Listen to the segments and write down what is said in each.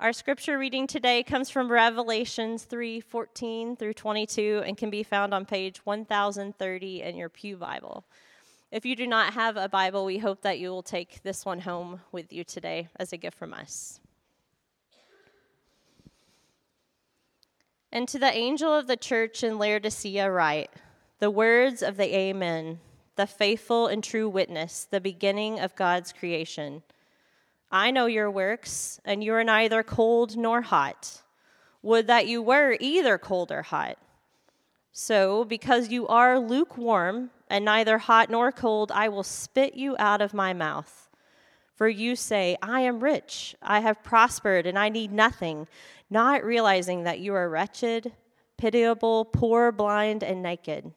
Our scripture reading today comes from Revelations 3 14 through 22 and can be found on page 1030 in your Pew Bible. If you do not have a Bible, we hope that you will take this one home with you today as a gift from us. And to the angel of the church in Laodicea, write the words of the Amen, the faithful and true witness, the beginning of God's creation. I know your works, and you are neither cold nor hot. Would that you were either cold or hot. So, because you are lukewarm and neither hot nor cold, I will spit you out of my mouth. For you say, I am rich, I have prospered, and I need nothing, not realizing that you are wretched, pitiable, poor, blind, and naked.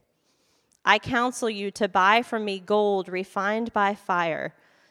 I counsel you to buy from me gold refined by fire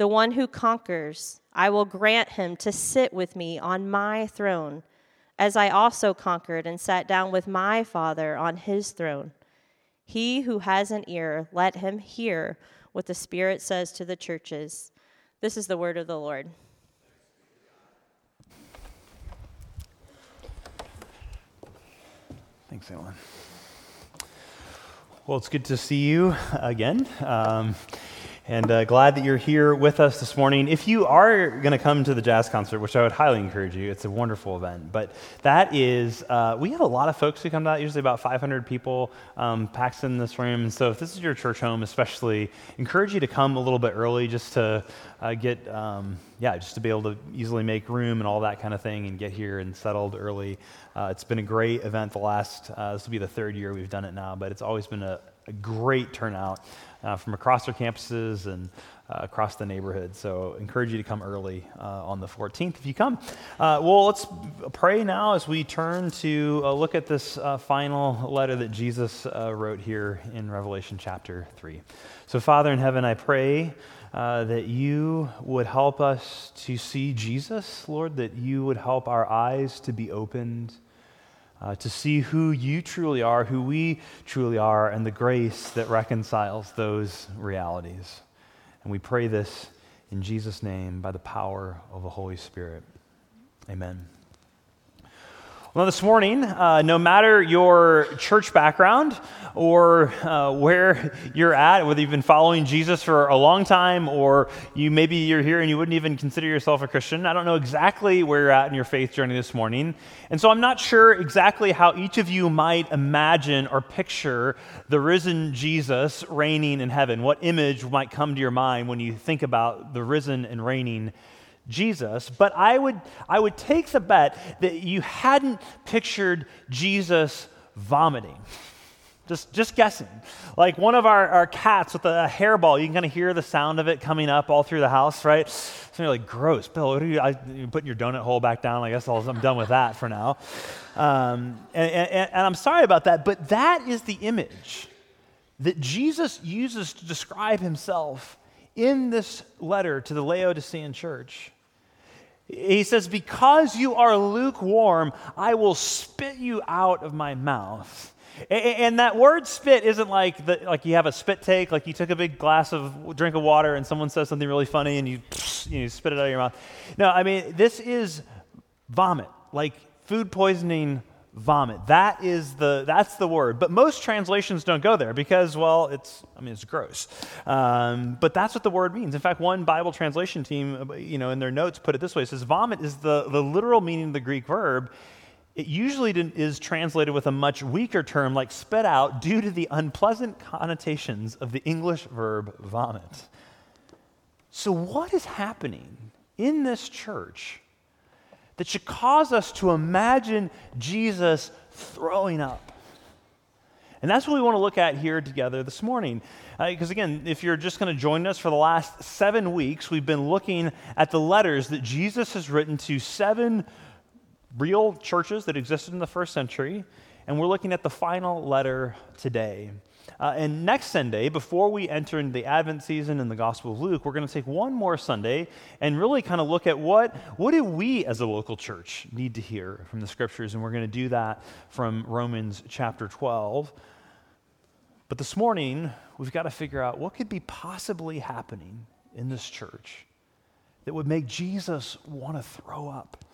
The one who conquers, I will grant him to sit with me on my throne, as I also conquered and sat down with my Father on his throne. He who has an ear, let him hear what the Spirit says to the churches. This is the word of the Lord. Thanks, Alan. Well, it's good to see you again. Um, and uh, glad that you're here with us this morning. If you are going to come to the jazz concert, which I would highly encourage you, it's a wonderful event. But that is, uh, we have a lot of folks who come to that, usually about 500 people um, packed in this room. And so if this is your church home, especially, encourage you to come a little bit early just to uh, get, um, yeah, just to be able to easily make room and all that kind of thing and get here and settled early. Uh, it's been a great event the last, uh, this will be the third year we've done it now, but it's always been a, a great turnout uh, from across our campuses and uh, across the neighborhood. So, encourage you to come early uh, on the 14th if you come. Uh, well, let's pray now as we turn to uh, look at this uh, final letter that Jesus wrote here in Revelation chapter 3. So, Father in heaven, I pray. that you would help us to see Jesus, Lord, that you would help our eyes to be opened, uh, to see who you truly are, who we truly are, and the grace that reconciles those realities. And we pray this in Jesus' name by the power of the Holy Spirit. Amen. Well, this morning, uh, no matter your church background or uh, where you're at, whether you've been following Jesus for a long time or you maybe you're here and you wouldn't even consider yourself a Christian, I don't know exactly where you're at in your faith journey this morning. And so I'm not sure exactly how each of you might imagine or picture the risen Jesus reigning in heaven. What image might come to your mind when you think about the risen and reigning Jesus, but I would, I would take the bet that you hadn't pictured Jesus vomiting. Just, just guessing. Like one of our, our cats with a hairball, you can kind of hear the sound of it coming up all through the house, right? So you're like, gross. Bill, what are you, I, you putting your donut hole back down? I guess i am done with that for now. Um, and, and, and I'm sorry about that, but that is the image that Jesus uses to describe himself in this letter to the Laodicean church. He says, Because you are lukewarm, I will spit you out of my mouth. And that word spit isn't like, the, like you have a spit take, like you took a big glass of drink of water and someone says something really funny and you, you spit it out of your mouth. No, I mean, this is vomit, like food poisoning vomit. That is the, that's the word. But most translations don't go there because, well, it's, I mean, it's gross. Um, but that's what the word means. In fact, one Bible translation team, you know, in their notes put it this way. It says, vomit is the, the literal meaning of the Greek verb. It usually is translated with a much weaker term like spit out due to the unpleasant connotations of the English verb vomit. So, what is happening in this church that should cause us to imagine Jesus throwing up. And that's what we want to look at here together this morning. Because, uh, again, if you're just going to join us for the last seven weeks, we've been looking at the letters that Jesus has written to seven real churches that existed in the first century, and we're looking at the final letter today. Uh, and next Sunday, before we enter into the Advent season and the Gospel of Luke, we're going to take one more Sunday and really kind of look at what, what do we as a local church need to hear from the scriptures. And we're going to do that from Romans chapter 12. But this morning, we've got to figure out what could be possibly happening in this church that would make Jesus want to throw up.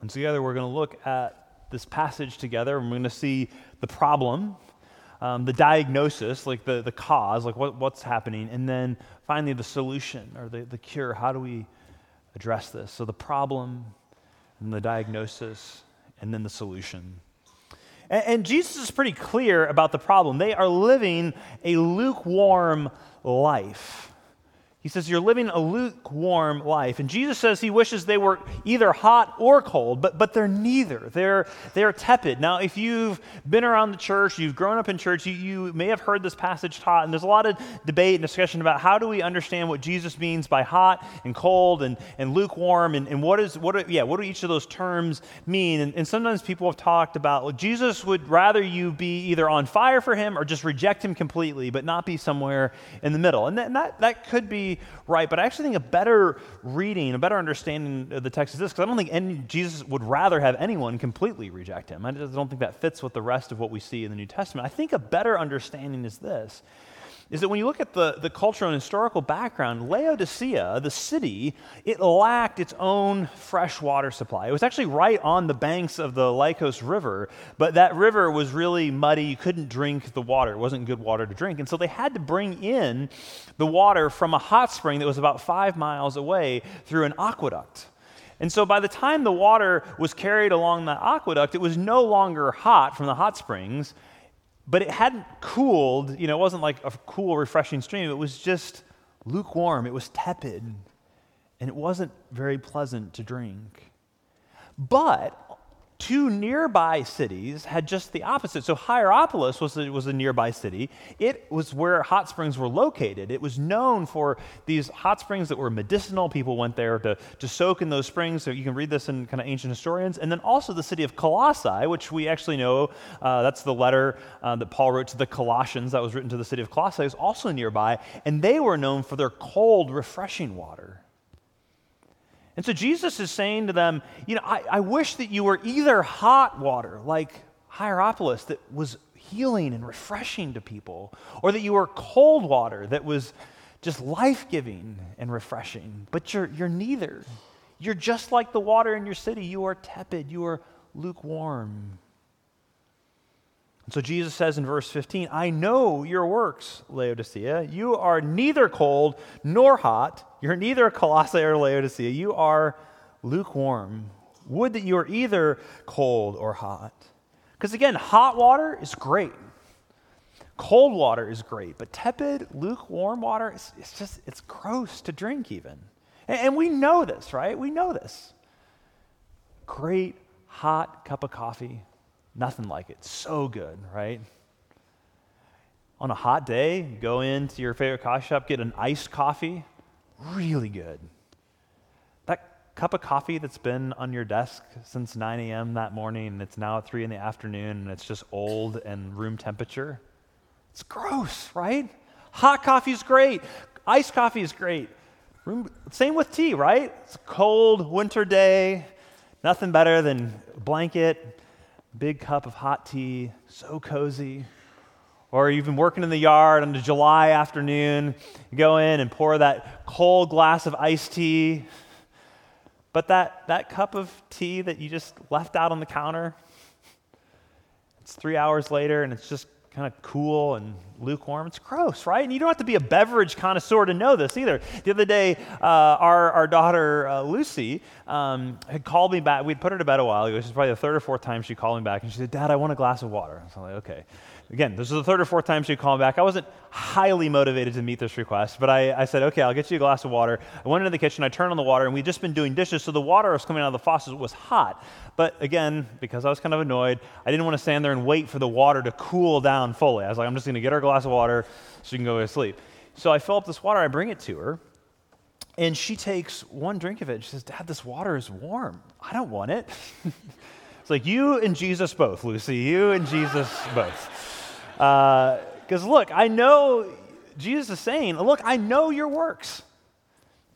And together, we're going to look at this passage together, and we're going to see the problem um, the diagnosis, like the, the cause, like what, what's happening, and then finally the solution or the, the cure. How do we address this? So the problem, and the diagnosis, and then the solution. And, and Jesus is pretty clear about the problem. They are living a lukewarm life. He says, You're living a lukewarm life. And Jesus says he wishes they were either hot or cold, but, but they're neither. They're, they're tepid. Now, if you've been around the church, you've grown up in church, you, you may have heard this passage taught, and there's a lot of debate and discussion about how do we understand what Jesus means by hot and cold and, and lukewarm, and, and what, is, what, are, yeah, what do each of those terms mean? And, and sometimes people have talked about well, Jesus would rather you be either on fire for him or just reject him completely, but not be somewhere in the middle. And that, and that, that could be right, but I actually think a better reading, a better understanding of the text is this, because I don't think any, Jesus would rather have anyone completely reject him. I don't think that fits with the rest of what we see in the New Testament. I think a better understanding is this is that when you look at the, the cultural and historical background, Laodicea, the city, it lacked its own fresh water supply. It was actually right on the banks of the Lycus River, but that river was really muddy. You couldn't drink the water. It wasn't good water to drink. And so they had to bring in the water from a hot spring that was about five miles away through an aqueduct. And so by the time the water was carried along the aqueduct, it was no longer hot from the hot springs but it hadn't cooled. You know, it wasn't like a cool, refreshing stream. It was just lukewarm. It was tepid. And it wasn't very pleasant to drink. But two nearby cities had just the opposite. So Hierapolis was a, was a nearby city. It was where hot springs were located. It was known for these hot springs that were medicinal. People went there to, to soak in those springs. So you can read this in kind of ancient historians. And then also the city of Colossae, which we actually know uh, that's the letter uh, that Paul wrote to the Colossians that was written to the city of Colossae, is also nearby. And they were known for their cold, refreshing water. And so Jesus is saying to them, You know, I, I wish that you were either hot water, like Hierapolis, that was healing and refreshing to people, or that you were cold water that was just life giving and refreshing. But you're, you're neither. You're just like the water in your city. You are tepid, you are lukewarm. So Jesus says in verse 15, I know your works, Laodicea. You are neither cold nor hot. You're neither Colossae or Laodicea. You are lukewarm. Would that you were either cold or hot. Because again, hot water is great. Cold water is great, but tepid, lukewarm water, it's, it's just, it's gross to drink even. And, and we know this, right? We know this. Great hot cup of coffee, nothing like it. So good, right? On a hot day, go into your favorite coffee shop, get an iced coffee really good. That cup of coffee that's been on your desk since 9 a.m. that morning, and it's now at 3 in the afternoon, and it's just old and room temperature. It's gross, right? Hot coffee is great. Iced coffee is great. Room, same with tea, right? It's a cold winter day. Nothing better than blanket, big cup of hot tea, so cozy. Or you've been working in the yard on a July afternoon, you go in and pour that cold glass of iced tea. But that, that cup of tea that you just left out on the counter, it's three hours later and it's just kind of cool and lukewarm. It's gross, right? And you don't have to be a beverage connoisseur to know this either. The other day, uh, our, our daughter uh, Lucy um, had called me back. We'd put her to bed a while ago. Is probably the third or fourth time she called me back. And she said, Dad, I want a glass of water. So I'm like, okay. Again, this is the third or fourth time she called back. I wasn't highly motivated to meet this request, but I, I, said, okay, I'll get you a glass of water. I went into the kitchen, I turned on the water, and we'd just been doing dishes, so the water was coming out of the faucet was hot. But again, because I was kind of annoyed, I didn't want to stand there and wait for the water to cool down fully. I was like, I'm just going to get her a glass of water so she can go to sleep. So I fill up this water, I bring it to her, And she takes one drink of it. She says, Dad, this water is warm. I don't want it. it's like you and Jesus both, Lucy. You and Jesus both. Because uh, look, I know Jesus is saying, look, I know your works.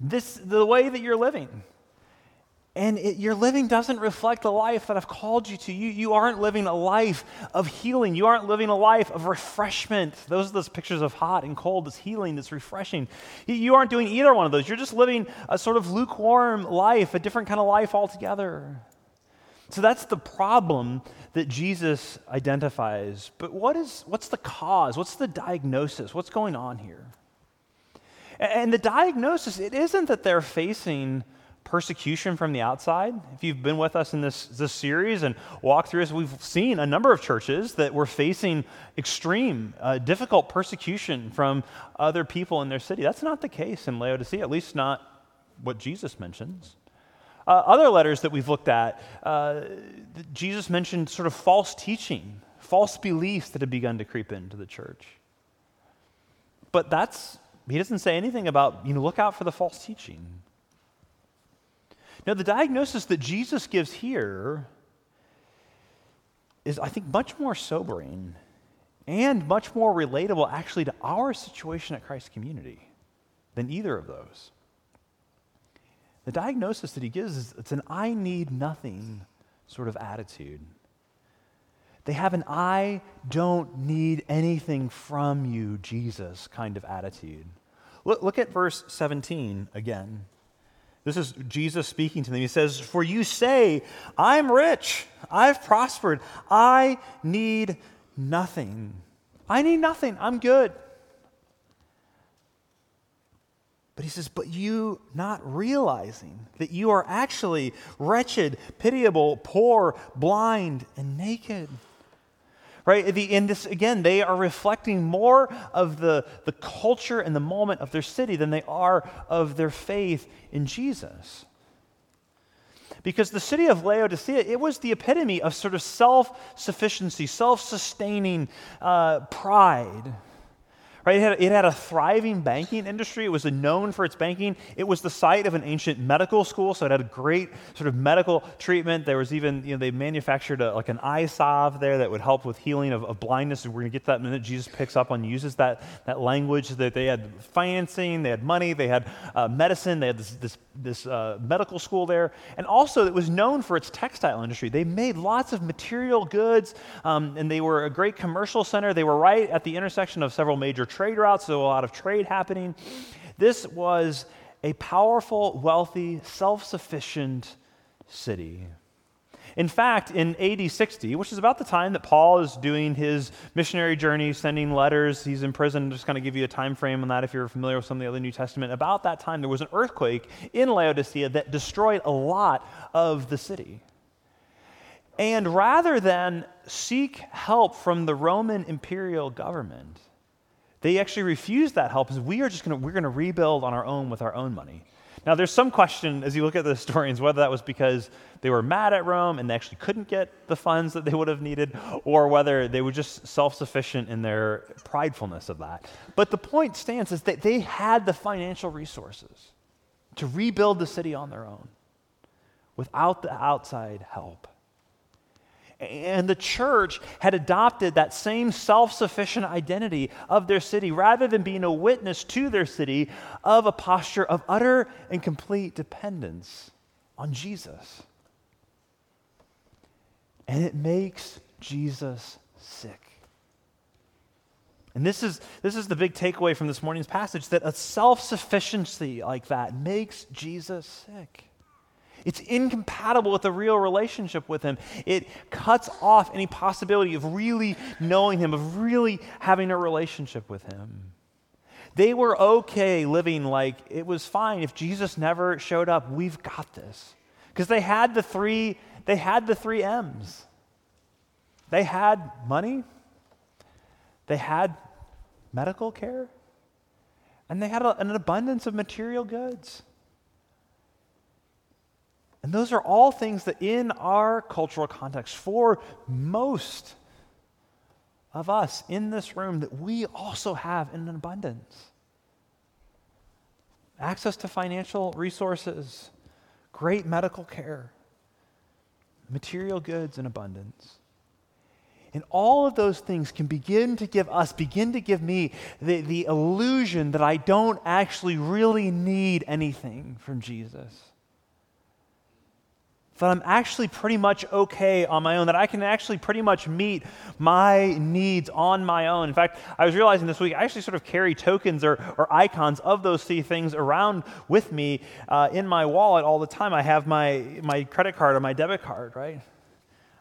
This the way that you're living. And it, your living doesn't reflect the life that I've called you to. You, you aren't living a life of healing. You aren't living a life of refreshment. Those are those pictures of hot and cold, this healing, this refreshing. You, you aren't doing either one of those. You're just living a sort of lukewarm life, a different kind of life altogether. So that's the problem that Jesus identifies. But what is, what's the cause? What's the diagnosis? What's going on here? And the diagnosis, it isn't that they're facing persecution from the outside. If you've been with us in this, this series and walked through this, we've seen a number of churches that were facing extreme, uh, difficult persecution from other people in their city. That's not the case in Laodicea, at least not what Jesus mentions. Uh, other letters that we've looked at, uh, Jesus mentioned sort of false teaching, false beliefs that had begun to creep into the church. But that's, he doesn't say anything about, you know, look out for the false teaching. Now, the diagnosis that Jesus gives here is, I think, much more sobering and much more relatable actually to our situation at Christ Community than either of those. The diagnosis that he gives is it's an I need nothing sort of attitude. They have an I don't need anything from you, Jesus kind of attitude. Look, look at verse 17 again. This is Jesus speaking to them. He says, For you say, I'm rich, I've prospered, I need nothing. I need nothing, I'm good. But he says, But you not realizing that you are actually wretched, pitiable, poor, blind, and naked right? In this, again, they are reflecting more of the, the culture and the moment of their city than they are of their faith in Jesus. Because the city of Laodicea, it was the epitome of sort of self sufficiency, self sustaining uh, pride. Right? It had, it had, a thriving banking industry. It was known for its banking. It was the site of an ancient medical school, so it had a great sort of medical treatment. There was even, you know, they manufactured a, like an eye salve there that would help with healing of, of blindness. We're going to get to that in a minute. Jesus picks up on, uses that, that language that they had financing, they had money, they had uh, medicine, they had this, this, this uh, medical school there. And also, it was known for its textile industry. They made lots of material goods, um, and they were a great commercial center. They were right at the intersection of several major trade routes, so a lot of trade happening. This was a powerful, wealthy, self sufficient city. In fact, in AD 60, which is about the time that Paul is doing his missionary journey, sending letters, he's in prison, just kind of give you a time frame on that if you're familiar with some of the other New Testament. About that time, there was an earthquake in Laodicea that destroyed a lot of the city. And rather than seek help from the Roman imperial government, they actually refused that help. We are just going to, we're going to rebuild on our own with our own money. Now, there's some question as you look at the historians whether that was because they were mad at Rome and they actually couldn't get the funds that they would have needed, or whether they were just self sufficient in their pridefulness of that. But the point stands is that they had the financial resources to rebuild the city on their own without the outside help. And the church had adopted that same self sufficient identity of their city rather than being a witness to their city of a posture of utter and complete dependence on Jesus. And it makes Jesus sick. And this is, this is the big takeaway from this morning's passage that a self sufficiency like that makes Jesus sick. It's incompatible with a real relationship with Him. It cuts off any possibility of really knowing Him, of really having a relationship with Him. They were okay living like it was fine if Jesus never showed up. We've got this. Because they had the three, they had the three M's. They had money, they had medical care, and they had a, an abundance of material goods. And those are all things that in our cultural context, for most of us in this room, that we also have in abundance. access to financial resources, great medical care, material goods in abundance. And all of those things can begin to give us, begin to give me the, the illusion that I don't actually really need anything from Jesus. That I'm actually pretty much okay on my own, that I can actually pretty much meet my needs on my own. In fact, I was realizing this week, I actually sort of carry tokens or, or icons of those three things around with me uh, in my wallet all the time. I have my, my credit card or my debit card, right?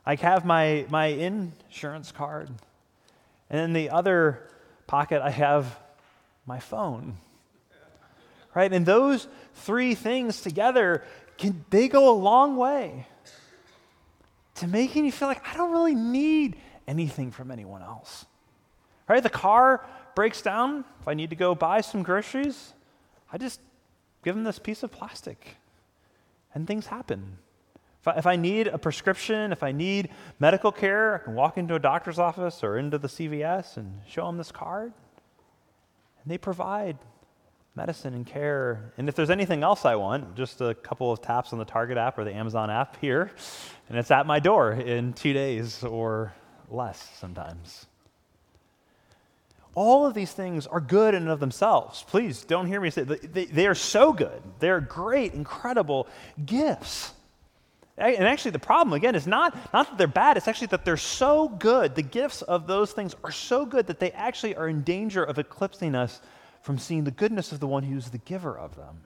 I have my, my insurance card. And in the other pocket, I have my phone. Right? And those three things together, can, they go a long way to making you feel like I don't really need anything from anyone else. Right? The car breaks down. If I need to go buy some groceries, I just give them this piece of plastic and things happen. If I, if I, need a prescription, if I need medical care, I can walk into a doctor's office or into the CVS and show them this card. And they provide medicine and care. And if there's anything else I want, just a couple of taps on the Target app or the Amazon app here, and it's at my door in two days or less sometimes. All of these things are good in and of themselves. Please don't hear me say they, they, they are so good. They're great, incredible gifts. And actually, the problem, again, is not, not that they're bad, it's actually that they're so good. The gifts of those things are so good that they actually are in danger of eclipsing us from seeing the goodness of the one who's the giver of them.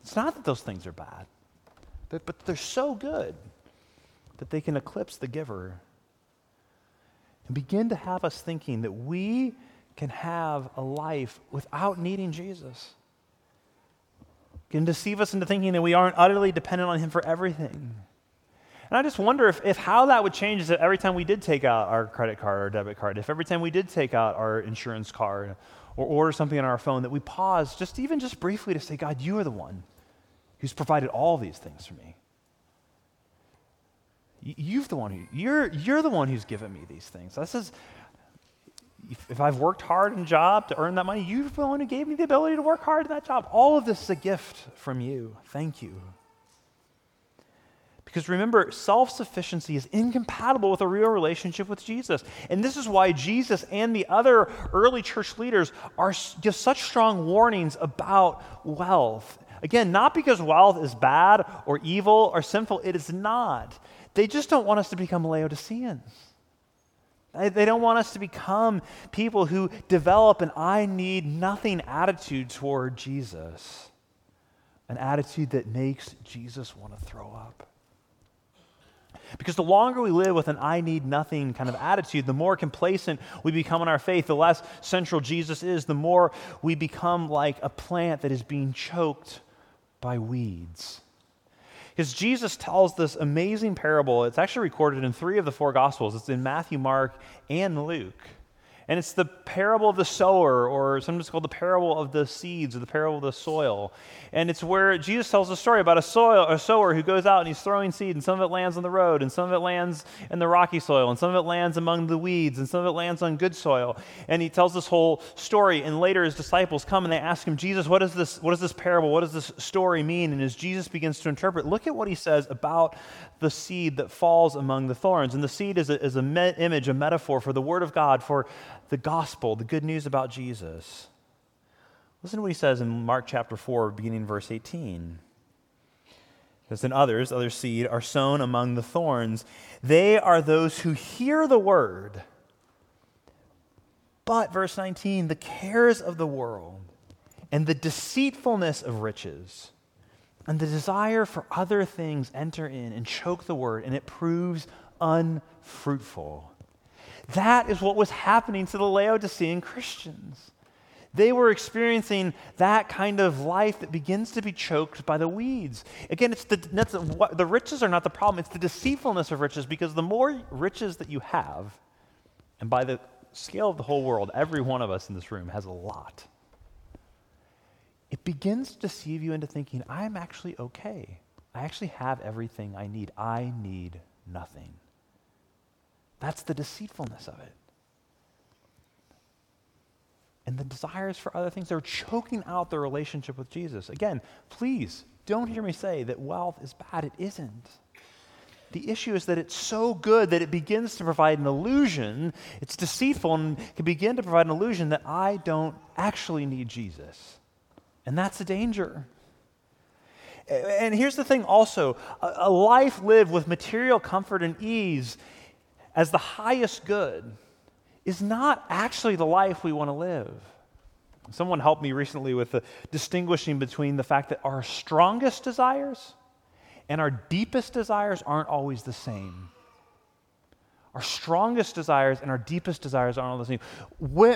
It's not that those things are bad, but they're so good that they can eclipse the giver and begin to have us thinking that we can have a life without needing Jesus can deceive us into thinking that we aren't utterly dependent on Him for everything. And I just wonder if, if how that would change is that every time we did take out our credit card or debit card, if every time we did take out our insurance card or order something on our phone, that we pause just even just briefly to say, God, you are the one who's provided all these things for me. You've the one who, you're, you're the one who's given me these things. This is, if I've worked hard in a job to earn that money, you're the one who gave me the ability to work hard in that job. All of this is a gift from you. Thank you. Because remember, self sufficiency is incompatible with a real relationship with Jesus. And this is why Jesus and the other early church leaders are give such strong warnings about wealth. Again, not because wealth is bad or evil or sinful, it is not. They just don't want us to become Laodiceans. They don't want us to become people who develop an I need nothing attitude toward Jesus, an attitude that makes Jesus want to throw up. Because the longer we live with an I need nothing kind of attitude, the more complacent we become in our faith, the less central Jesus is, the more we become like a plant that is being choked by weeds. Because Jesus tells this amazing parable. It's actually recorded in three of the four Gospels. It's in Matthew, Mark, and Luke. And it's the parable of the sower, or sometimes called the parable of the seeds, or the parable of the soil. And it's where Jesus tells a story about a, soil, a sower who goes out and he's throwing seed, and some of it lands on the road, and some of it lands in the rocky soil, and some of it lands among the weeds, and some of it lands on good soil. And he tells this whole story, and later his disciples come and they ask him, Jesus, what is this, what is this parable? What does this story mean? And as Jesus begins to interpret, look at what he says about the seed that falls among the thorns. And the seed is a, is a me- image, a metaphor for the Word of God, for the gospel, the good news about Jesus. Listen to what he says in Mark chapter 4, beginning verse 18. As in others, other seed are sown among the thorns. They are those who hear the word. But, verse 19, the cares of the world and the deceitfulness of riches and the desire for other things enter in and choke the word, and it proves unfruitful. That is what was happening to the Laodicean Christians. They were experiencing that kind of life that begins to be choked by the weeds. Again, it's the, the, the riches are not the problem, it's the deceitfulness of riches because the more riches that you have, and by the scale of the whole world, every one of us in this room has a lot it begins to deceive you into thinking, I'm actually okay. I actually have everything I need. I need nothing. That's the deceitfulness of it. and the desires for other things. They're choking out their relationship with Jesus. Again, please don't hear me say that wealth is bad. It isn't. The issue is that it's so good that it begins to provide an illusion. It's deceitful and can begin to provide an illusion that I don't actually need Jesus. And that's a danger. And here's the thing also a, life lived with material comfort and ease as the highest good is not actually the life we want to live. Someone helped me recently with the distinguishing between the fact that our strongest desires and our deepest desires aren't always the same. Our strongest desires and our deepest desires aren't all the same.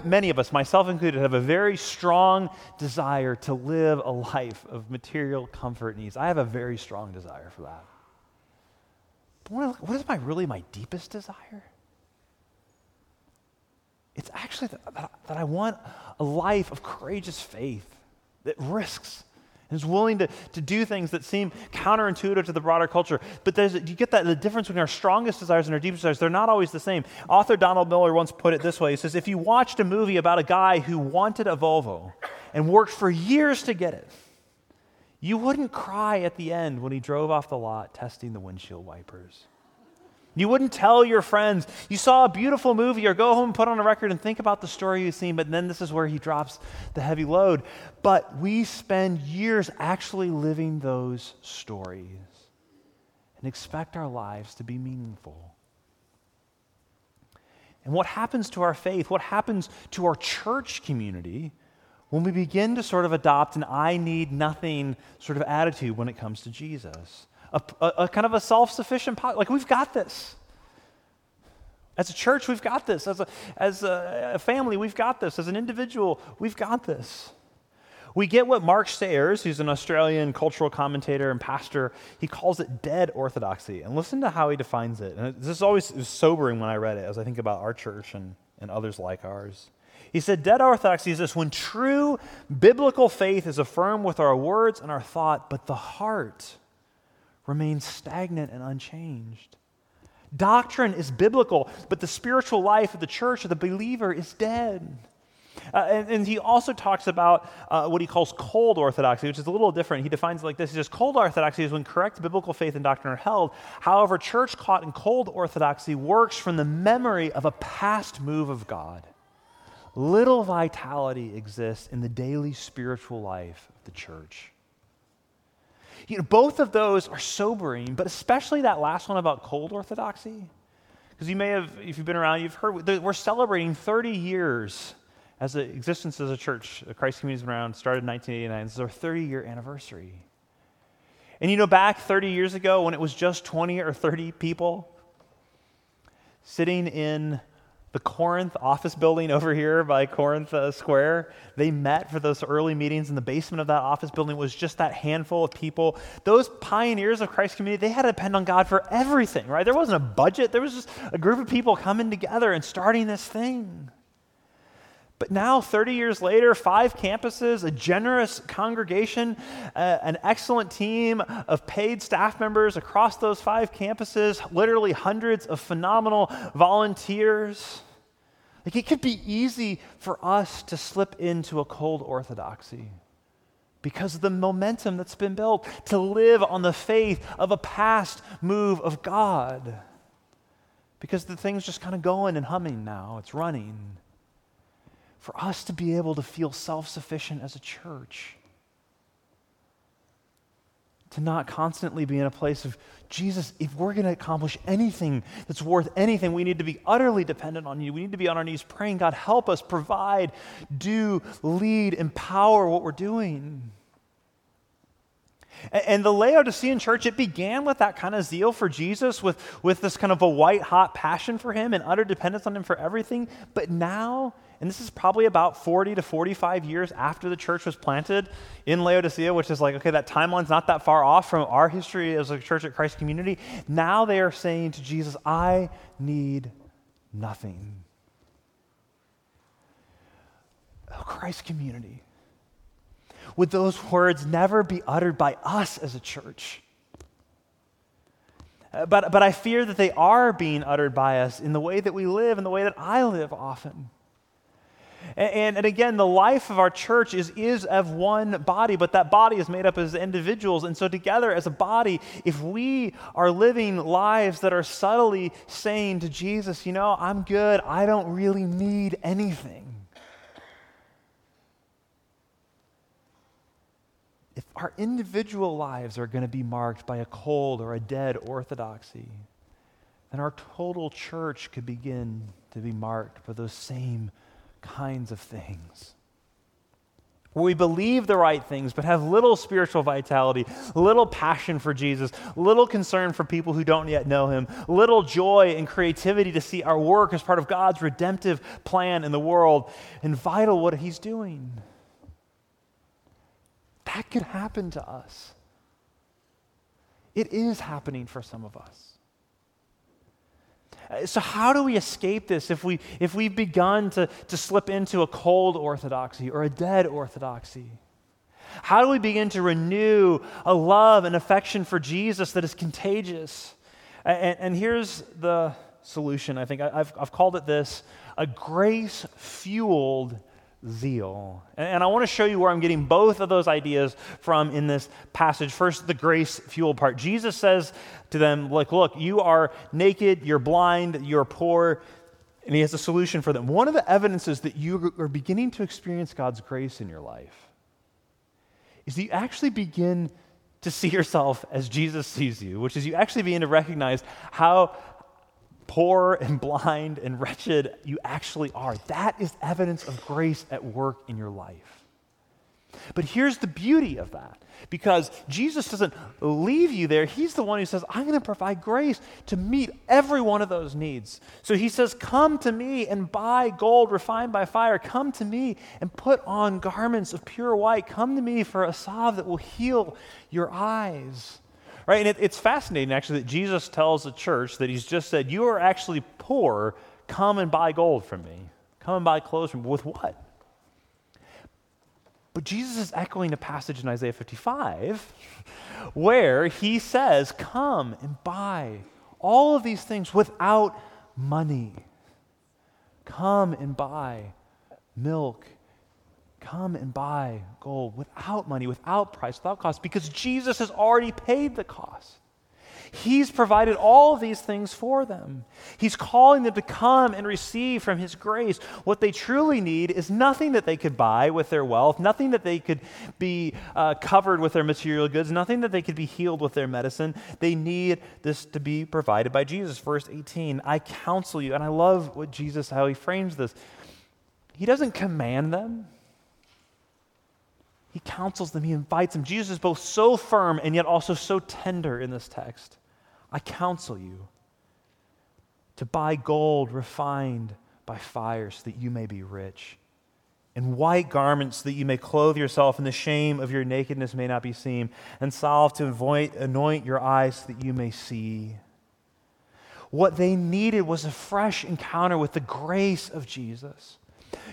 Many of us, myself included, have a very strong desire to live a life of material comfort and ease. I have a very strong desire for that. What is my really my deepest desire? It's actually that, that I want a life of courageous faith that risks and is willing to, to do things that seem counterintuitive to the broader culture. But you get that the difference between our strongest desires and our deepest desires, they're not always the same. Author Donald Miller once put it this way He says, If you watched a movie about a guy who wanted a Volvo and worked for years to get it, you wouldn't cry at the end when he drove off the lot testing the windshield wipers. You wouldn't tell your friends. You saw a beautiful movie or go home and put on a record and think about the story you've seen, but then this is where he drops the heavy load. But we spend years actually living those stories and expect our lives to be meaningful. And what happens to our faith, what happens to our church community when we begin to sort of adopt an I need nothing sort of attitude when it comes to Jesus? a, a, a kind of a self sufficient, like we've got this. As a church, we've got this. As a, as a, family, we've got this. As an individual, we've got this. We get what Mark Sayers, who's an Australian cultural commentator and pastor, he calls it dead orthodoxy. And listen to how he defines it. And this is always sobering when I read it as I think about our church and, and others like ours. He said, Dead orthodoxy is this when true biblical faith is affirmed with our words and our thought, but the heart remains stagnant and unchanged. Doctrine is biblical, but the spiritual life of the church of the believer is dead. Uh, and, and, he also talks about uh, what he calls cold orthodoxy, which is a little different. He defines it like this He says, Cold orthodoxy is when correct biblical faith and doctrine are held. However, church caught in cold orthodoxy works from the memory of a past move of God. Little vitality exists in the daily spiritual life of the church. You know, both of those are sobering, but especially that last one about cold orthodoxy. Because you may have, if you've been around, you've heard, we're celebrating 30 years as an existence as a church. The Christ Community's been around, started in 1989. This is our 30 year anniversary. And you know, back 30 years ago when it was just 20 or 30 people sitting in the Corinth office building over here by Corinth uh, Square. They met for those early meetings in the basement of that office building. Was just that handful of people. Those pioneers of Christ community, they had to depend on God for everything, right? There wasn't a budget. There was just a group of people coming together and starting this thing. But now, 30 years later, five campuses, a generous congregation, uh, an excellent team of paid staff members across those five campuses, literally hundreds of phenomenal volunteers. Like it could be easy for us to slip into a cold orthodoxy because of the momentum that's been built to live on the faith of a past move of God. Because the thing's just kind of going and humming now, it's running. For us to be able to feel self sufficient as a church to not constantly be in a place of, Jesus, if we're going to accomplish anything that's worth anything, we need to be utterly dependent on you. We need to be on our knees praying, God, help us, provide, do, lead, empower what we're doing. And the Laodicean church, it began with that kind of zeal for Jesus, with, with this kind of a white hot passion for him and utter dependence on him for everything. But now and this is probably about 40 to 45 years after the church was planted in Laodicea, which is like, okay, that timeline's not that far off from our history as a church at Christ community. Now they are saying to Jesus, I need nothing. Oh, Christ community. Would those words never be uttered by us as a church? Uh, but, but I fear that they are being uttered by us in the way that we live, in the way that I live often. And, and, again, the life of our church is, is of one body, but that body is made up as individuals. And so, together as a body, if we are living lives that are subtly saying to Jesus, you know, I'm good, I don't really need anything. If our individual lives are going to be marked by a cold or a dead orthodoxy, then our total church could begin to be marked by those same kinds of things. We believe the right things, but have little spiritual vitality, little passion for Jesus, little concern for people who don't yet know him, little joy and creativity to see our work as part of God's redemptive plan in the world, and vital what he's doing. That could happen to us. It is happening for some of us. Uh, so, how do we escape this if, we, if we've begun to, to slip into a cold orthodoxy or a dead orthodoxy? How do we begin to renew a love and affection for Jesus that is contagious? And, and here's the solution, I think. I, have I've called it this a grace fueled zeal. And, I want to show you where I'm getting both of those ideas from in this passage. First, the grace fuel part. Jesus says to them, like, look, you are naked, you're blind, you're poor, and he has a solution for them. One of the evidences that you are beginning to experience God's grace in your life is that you actually begin to see yourself as Jesus sees you, which is you actually begin to recognize how poor and blind and wretched you actually are. That is evidence of grace at work in your life. But here's the beauty of that because Jesus doesn't leave you there. He's the one who says, I'm going to provide grace to meet every one of those needs. So he says, Come to me and buy gold refined by fire. Come to me and put on garments of pure white. Come to me for a salve that will heal your eyes. Right? And it, it's fascinating, actually, that Jesus tells the church that he's just said, You are actually poor. Come and buy gold from me. Come and buy clothes from me. With what? But Jesus is echoing a passage in Isaiah 55 where he says, Come and buy all of these things without money. Come and buy milk come and buy gold without money, without price, without cost, because Jesus has already paid the cost. He's provided all these things for them. He's calling them to come and receive from His grace. What they truly need is nothing that they could buy with their wealth, nothing that they could be uh, covered with their material goods, nothing that they could be healed with their medicine. They need this to be provided by Jesus. Verse 18 I counsel you, and I love what Jesus, how He frames this. He doesn't command them, he counsels them, he invites them. Jesus is both so firm and yet also so tender in this text. I counsel you to buy gold refined by fire so that you may be rich, and white garments so that you may clothe yourself, and the shame of your nakedness may not be seen, and salve to anoint your eyes so that you may see. What they needed was a fresh encounter with the grace of Jesus,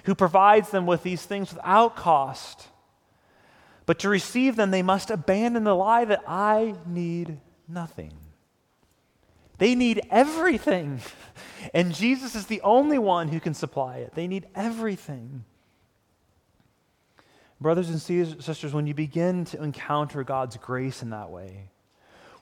who provides them with these things without cost but to receive them, they must abandon the lie that I need nothing. They need everything. And Jesus is the only one who can supply it. They need everything. Brothers and sisters, when you begin to encounter God's grace in that way,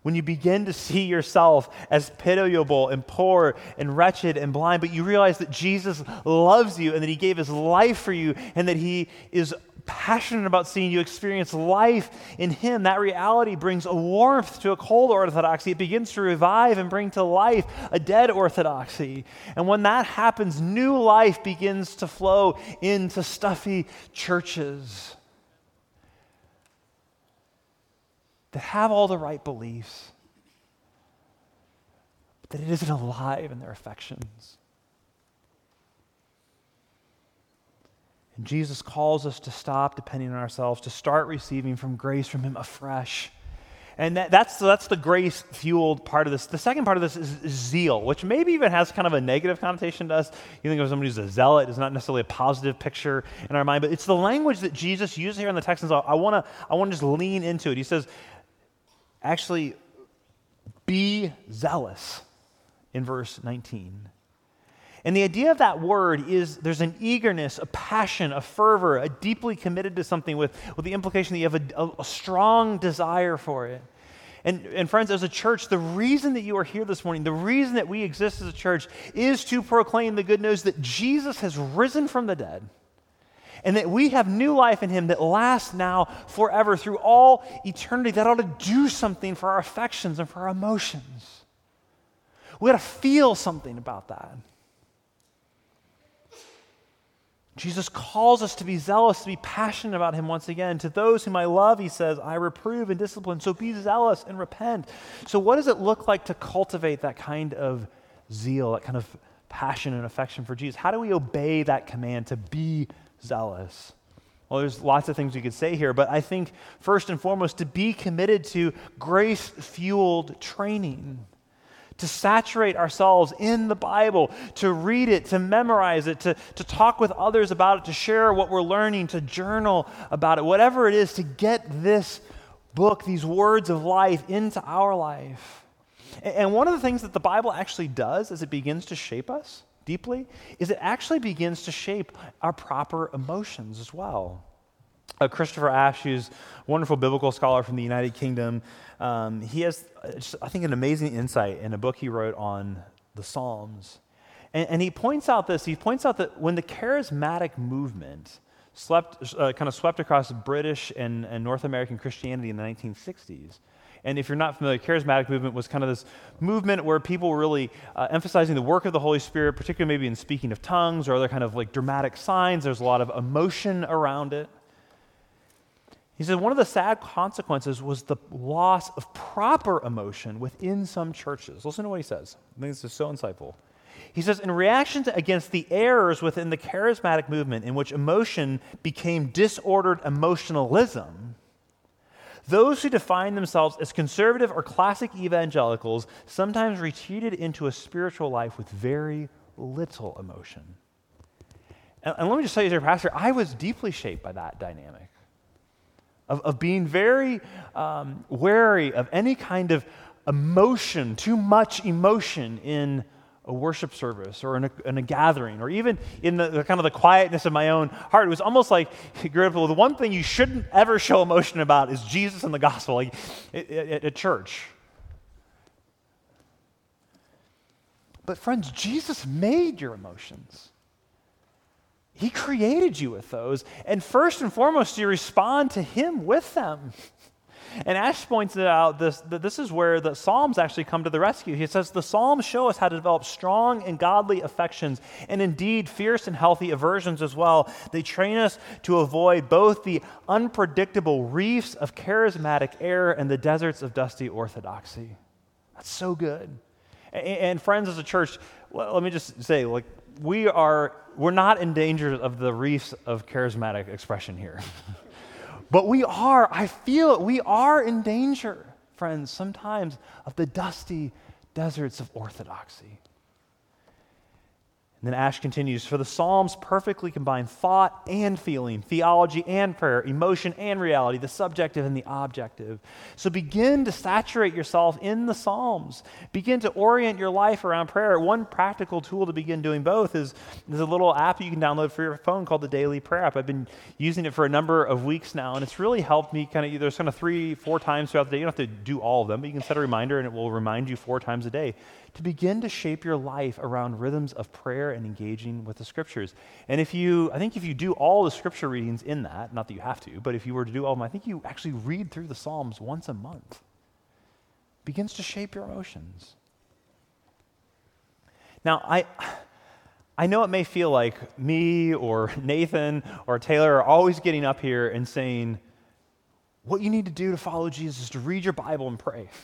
when you begin to see yourself as pitiable and poor and wretched and blind, but you realize that Jesus loves you and that he gave his life for you and that he is passionate about seeing you experience life in Him, that reality brings a warmth to a cold orthodoxy. It begins to revive and bring to life a dead orthodoxy. And when that happens, new life begins to flow into stuffy churches that have all the right beliefs, but that it isn't alive in their affections. And Jesus calls us to stop depending on ourselves, to start receiving from grace from Him afresh. And that, that's, that's the grace fueled part of this. The second part of this is, zeal, which maybe even has kind of a negative connotation to us. You think of somebody who's a zealot, it's not necessarily a positive picture in our mind, but it's the language that Jesus uses here in the text. And so I want to I wanna just lean into it. He says, actually, be zealous in verse 19. And the idea of that word is there's an eagerness, a passion, a fervor, a deeply committed to something with, with the implication that you have a, a, strong desire for it. And, and friends, as a church, the reason that you are here this morning, the reason that we exist as a church is to proclaim the good news that Jesus has risen from the dead and that we have new life in him that lasts now forever through all eternity. That ought to do something for our affections and for our emotions. We got to feel something about that. Jesus calls us to be zealous, to be passionate about him once again. To those whom I love, he says, I reprove and discipline. So be zealous and repent. So, what does it look like to cultivate that kind of zeal, that kind of passion and affection for Jesus? How do we obey that command to be zealous? Well, there's lots of things we could say here, but I think first and foremost, to be committed to grace fueled training to saturate ourselves in the Bible, to read it, to memorize it, to, to talk with others about it, to share what we're learning, to journal about it, whatever it is, to get this book, these words of life into our life. And one of the things that the Bible actually does as it begins to shape us deeply is it actually begins to shape our proper emotions as well. Uh, Christopher Ash, who's a wonderful biblical scholar from the United Kingdom, um, he has, uh, I think, an amazing insight in a book he wrote on the Psalms. And, and he points out this he points out that when the charismatic movement slept, uh, kind of swept across British and, and North American Christianity in the 1960s, and if you're not familiar, charismatic movement was kind of this movement where people were really uh, emphasizing the work of the Holy Spirit, particularly maybe in speaking of tongues or other kind of like dramatic signs. There's a lot of emotion around it. He said one of the sad consequences was the loss of proper emotion within some churches. Listen to what he says. I think this is so insightful. He says, in reaction to, against the errors within the charismatic movement in which emotion became disordered emotionalism, those who define themselves as conservative or classic evangelicals sometimes retreated into a spiritual life with very little emotion. And, and let me just tell you, dear Pastor, I was deeply shaped by that dynamic of, of being very um, wary of any kind of emotion, too much emotion in a worship service or in a, in a gathering or even in the, the, kind of the quietness of my own heart. It was almost like, well, the one thing you shouldn't ever show emotion about is Jesus and the gospel, like at, at church. But friends, Jesus made your emotions. He created you with those. And first and foremost, you respond to Him with them. And Ash points out this, that this is where the Psalms actually come to the rescue. He says the Psalms show us how to develop strong and godly affections, and indeed fierce and healthy aversions as well. They train us to avoid both the unpredictable reefs of charismatic error and the deserts of dusty orthodoxy. That's so good. And, and friends, as a church, let me just say, like, we are we're not in danger of the reefs of charismatic expression here. but we are, I feel it, we are in danger, friends, sometimes of the dusty deserts of orthodoxy. And then Ash continues For the Psalms perfectly combine thought and feeling, theology and prayer, emotion and reality, the subjective and the objective. So begin to saturate yourself in the Psalms. Begin to orient your life around prayer. One practical tool to begin doing both is there's a little app you can download for your phone called the Daily Prayer app. I've been using it for a number of weeks now, and it's really helped me kind of, there's kind of three, four times throughout the day. You don't have to do all of them, but you can set a reminder and it will remind you four times a day to begin to shape your life around rhythms of prayer and engaging with the scriptures. And if you, I think if you do all the scripture readings in that, not that you have to, but if you were to do all of them, I think you actually read through the Psalms once a month. Begins to shape your emotions. Now, I. I know it may feel like me or Nathan or Taylor are always getting up here and saying, what you need to do to follow Jesus is to read your Bible and pray.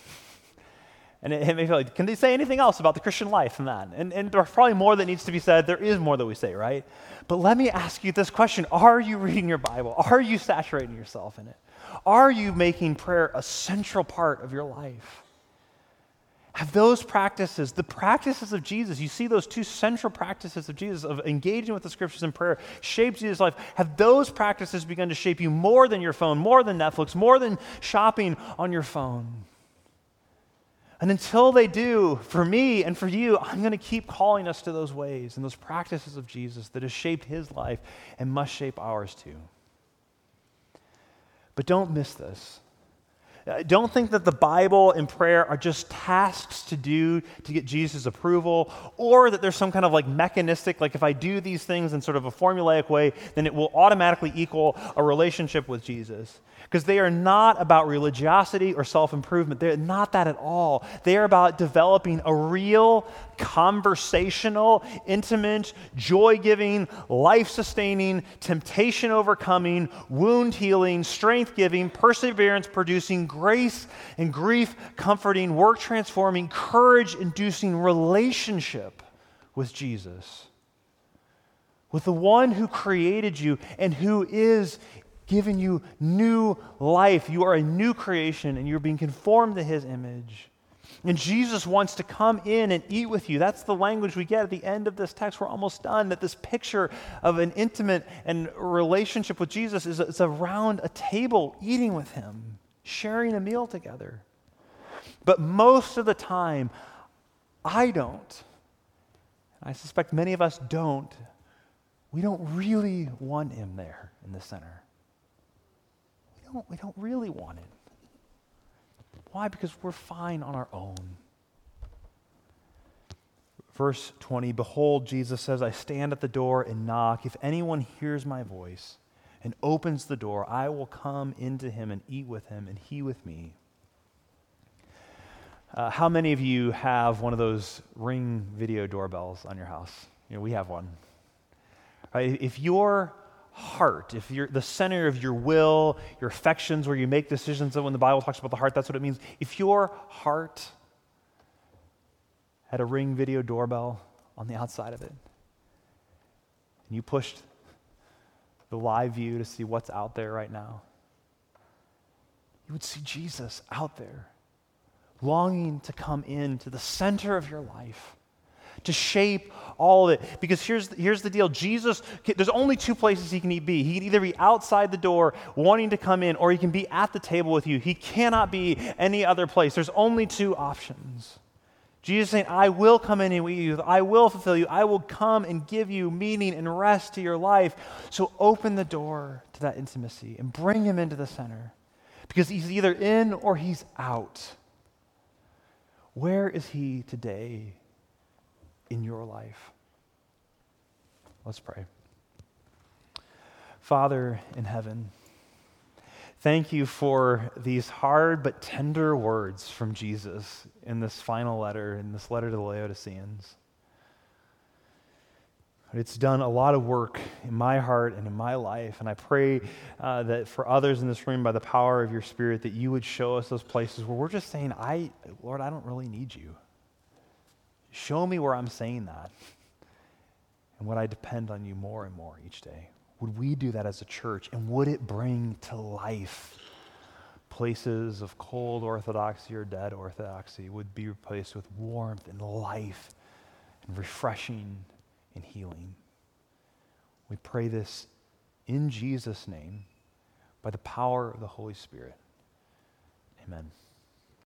And it, it may feel like, can they say anything else about the Christian life and that? And, and there's probably more that needs to be said. There is more that we say, right? But let me ask you this question Are you reading your Bible? Are you saturating yourself in it? Are you making prayer a central part of your life? Have those practices, the practices of Jesus, you see those two central practices of Jesus of engaging with the scriptures and prayer, shaped Jesus' life. Have those practices begun to shape you more than your phone, more than Netflix, more than shopping on your phone? And until they do, for me and for you, I'm going to keep calling us to those ways and those practices of Jesus that has shaped his life and must shape ours too. But don't miss this. Uh, don't think that the Bible and prayer are just tasks to do to get Jesus' approval, or that there's some kind of like mechanistic, like if I do these things in sort of a formulaic way, then it will automatically equal a relationship with Jesus because they are not about religiosity or self improvement. They're not that at all. They are about developing a real, conversational, intimate, joy giving, life sustaining, temptation overcoming, wound healing, strength giving, perseverance producing, grace and grief comforting, work transforming, courage inducing relationship with Jesus with the one who created you and who is giving you new life. You are a new creation and you're being conformed to his image. And Jesus wants to come in and eat with you. That's the language we get at the end of this text. We're almost done. That this picture of an intimate and relationship with Jesus is around a table eating with him, sharing a meal together. But most of the time, I don't. I suspect many of us don't. We don't really want him there in the center We don't, we don't really want it. Why? Because we're fine on our own. Verse 20 Behold, Jesus says, I stand at the door and knock. If anyone hears my voice and opens the door, I will come into him and eat with him, and he with me. Uh, how many of you have one of those ring video doorbells on your house? You know, we have one. Right? If you're heart, if you're the center of your will, your affections, where you make decisions, when the Bible talks about the heart, that's what it means. If your heart had a ring video doorbell on the outside of it, and you pushed the live view to see what's out there right now, you would see Jesus out there, longing to come into the center of your life to shape all of it. Because here's, here's the deal Jesus, there's only two places he can be. He can either be outside the door wanting to come in, or he can be at the table with you. He cannot be any other place. There's only two options. Jesus saying, I will come in and with you. I will fulfill you. I will come and give you meaning and rest to your life. So open the door to that intimacy and bring him into the center. Because he's either in or he's out. Where is he today? in your life. Let's pray. Father in heaven, thank you for these hard but tender words from Jesus in this final letter, in this letter to the Laodiceans. It's done a lot of work in my heart and in my life. And I pray uh, that for others in this room, by the power of your Spirit, that you would show us those places where we're just saying, I, Lord, I don't really need you. Show me where I'm saying that. And would I depend on you more and more each day? Would we do that as a church? And would it bring to life places of cold orthodoxy or dead orthodoxy would be replaced with warmth and life and refreshing and healing? We pray this in Jesus' name by the power of the Holy Spirit. Amen.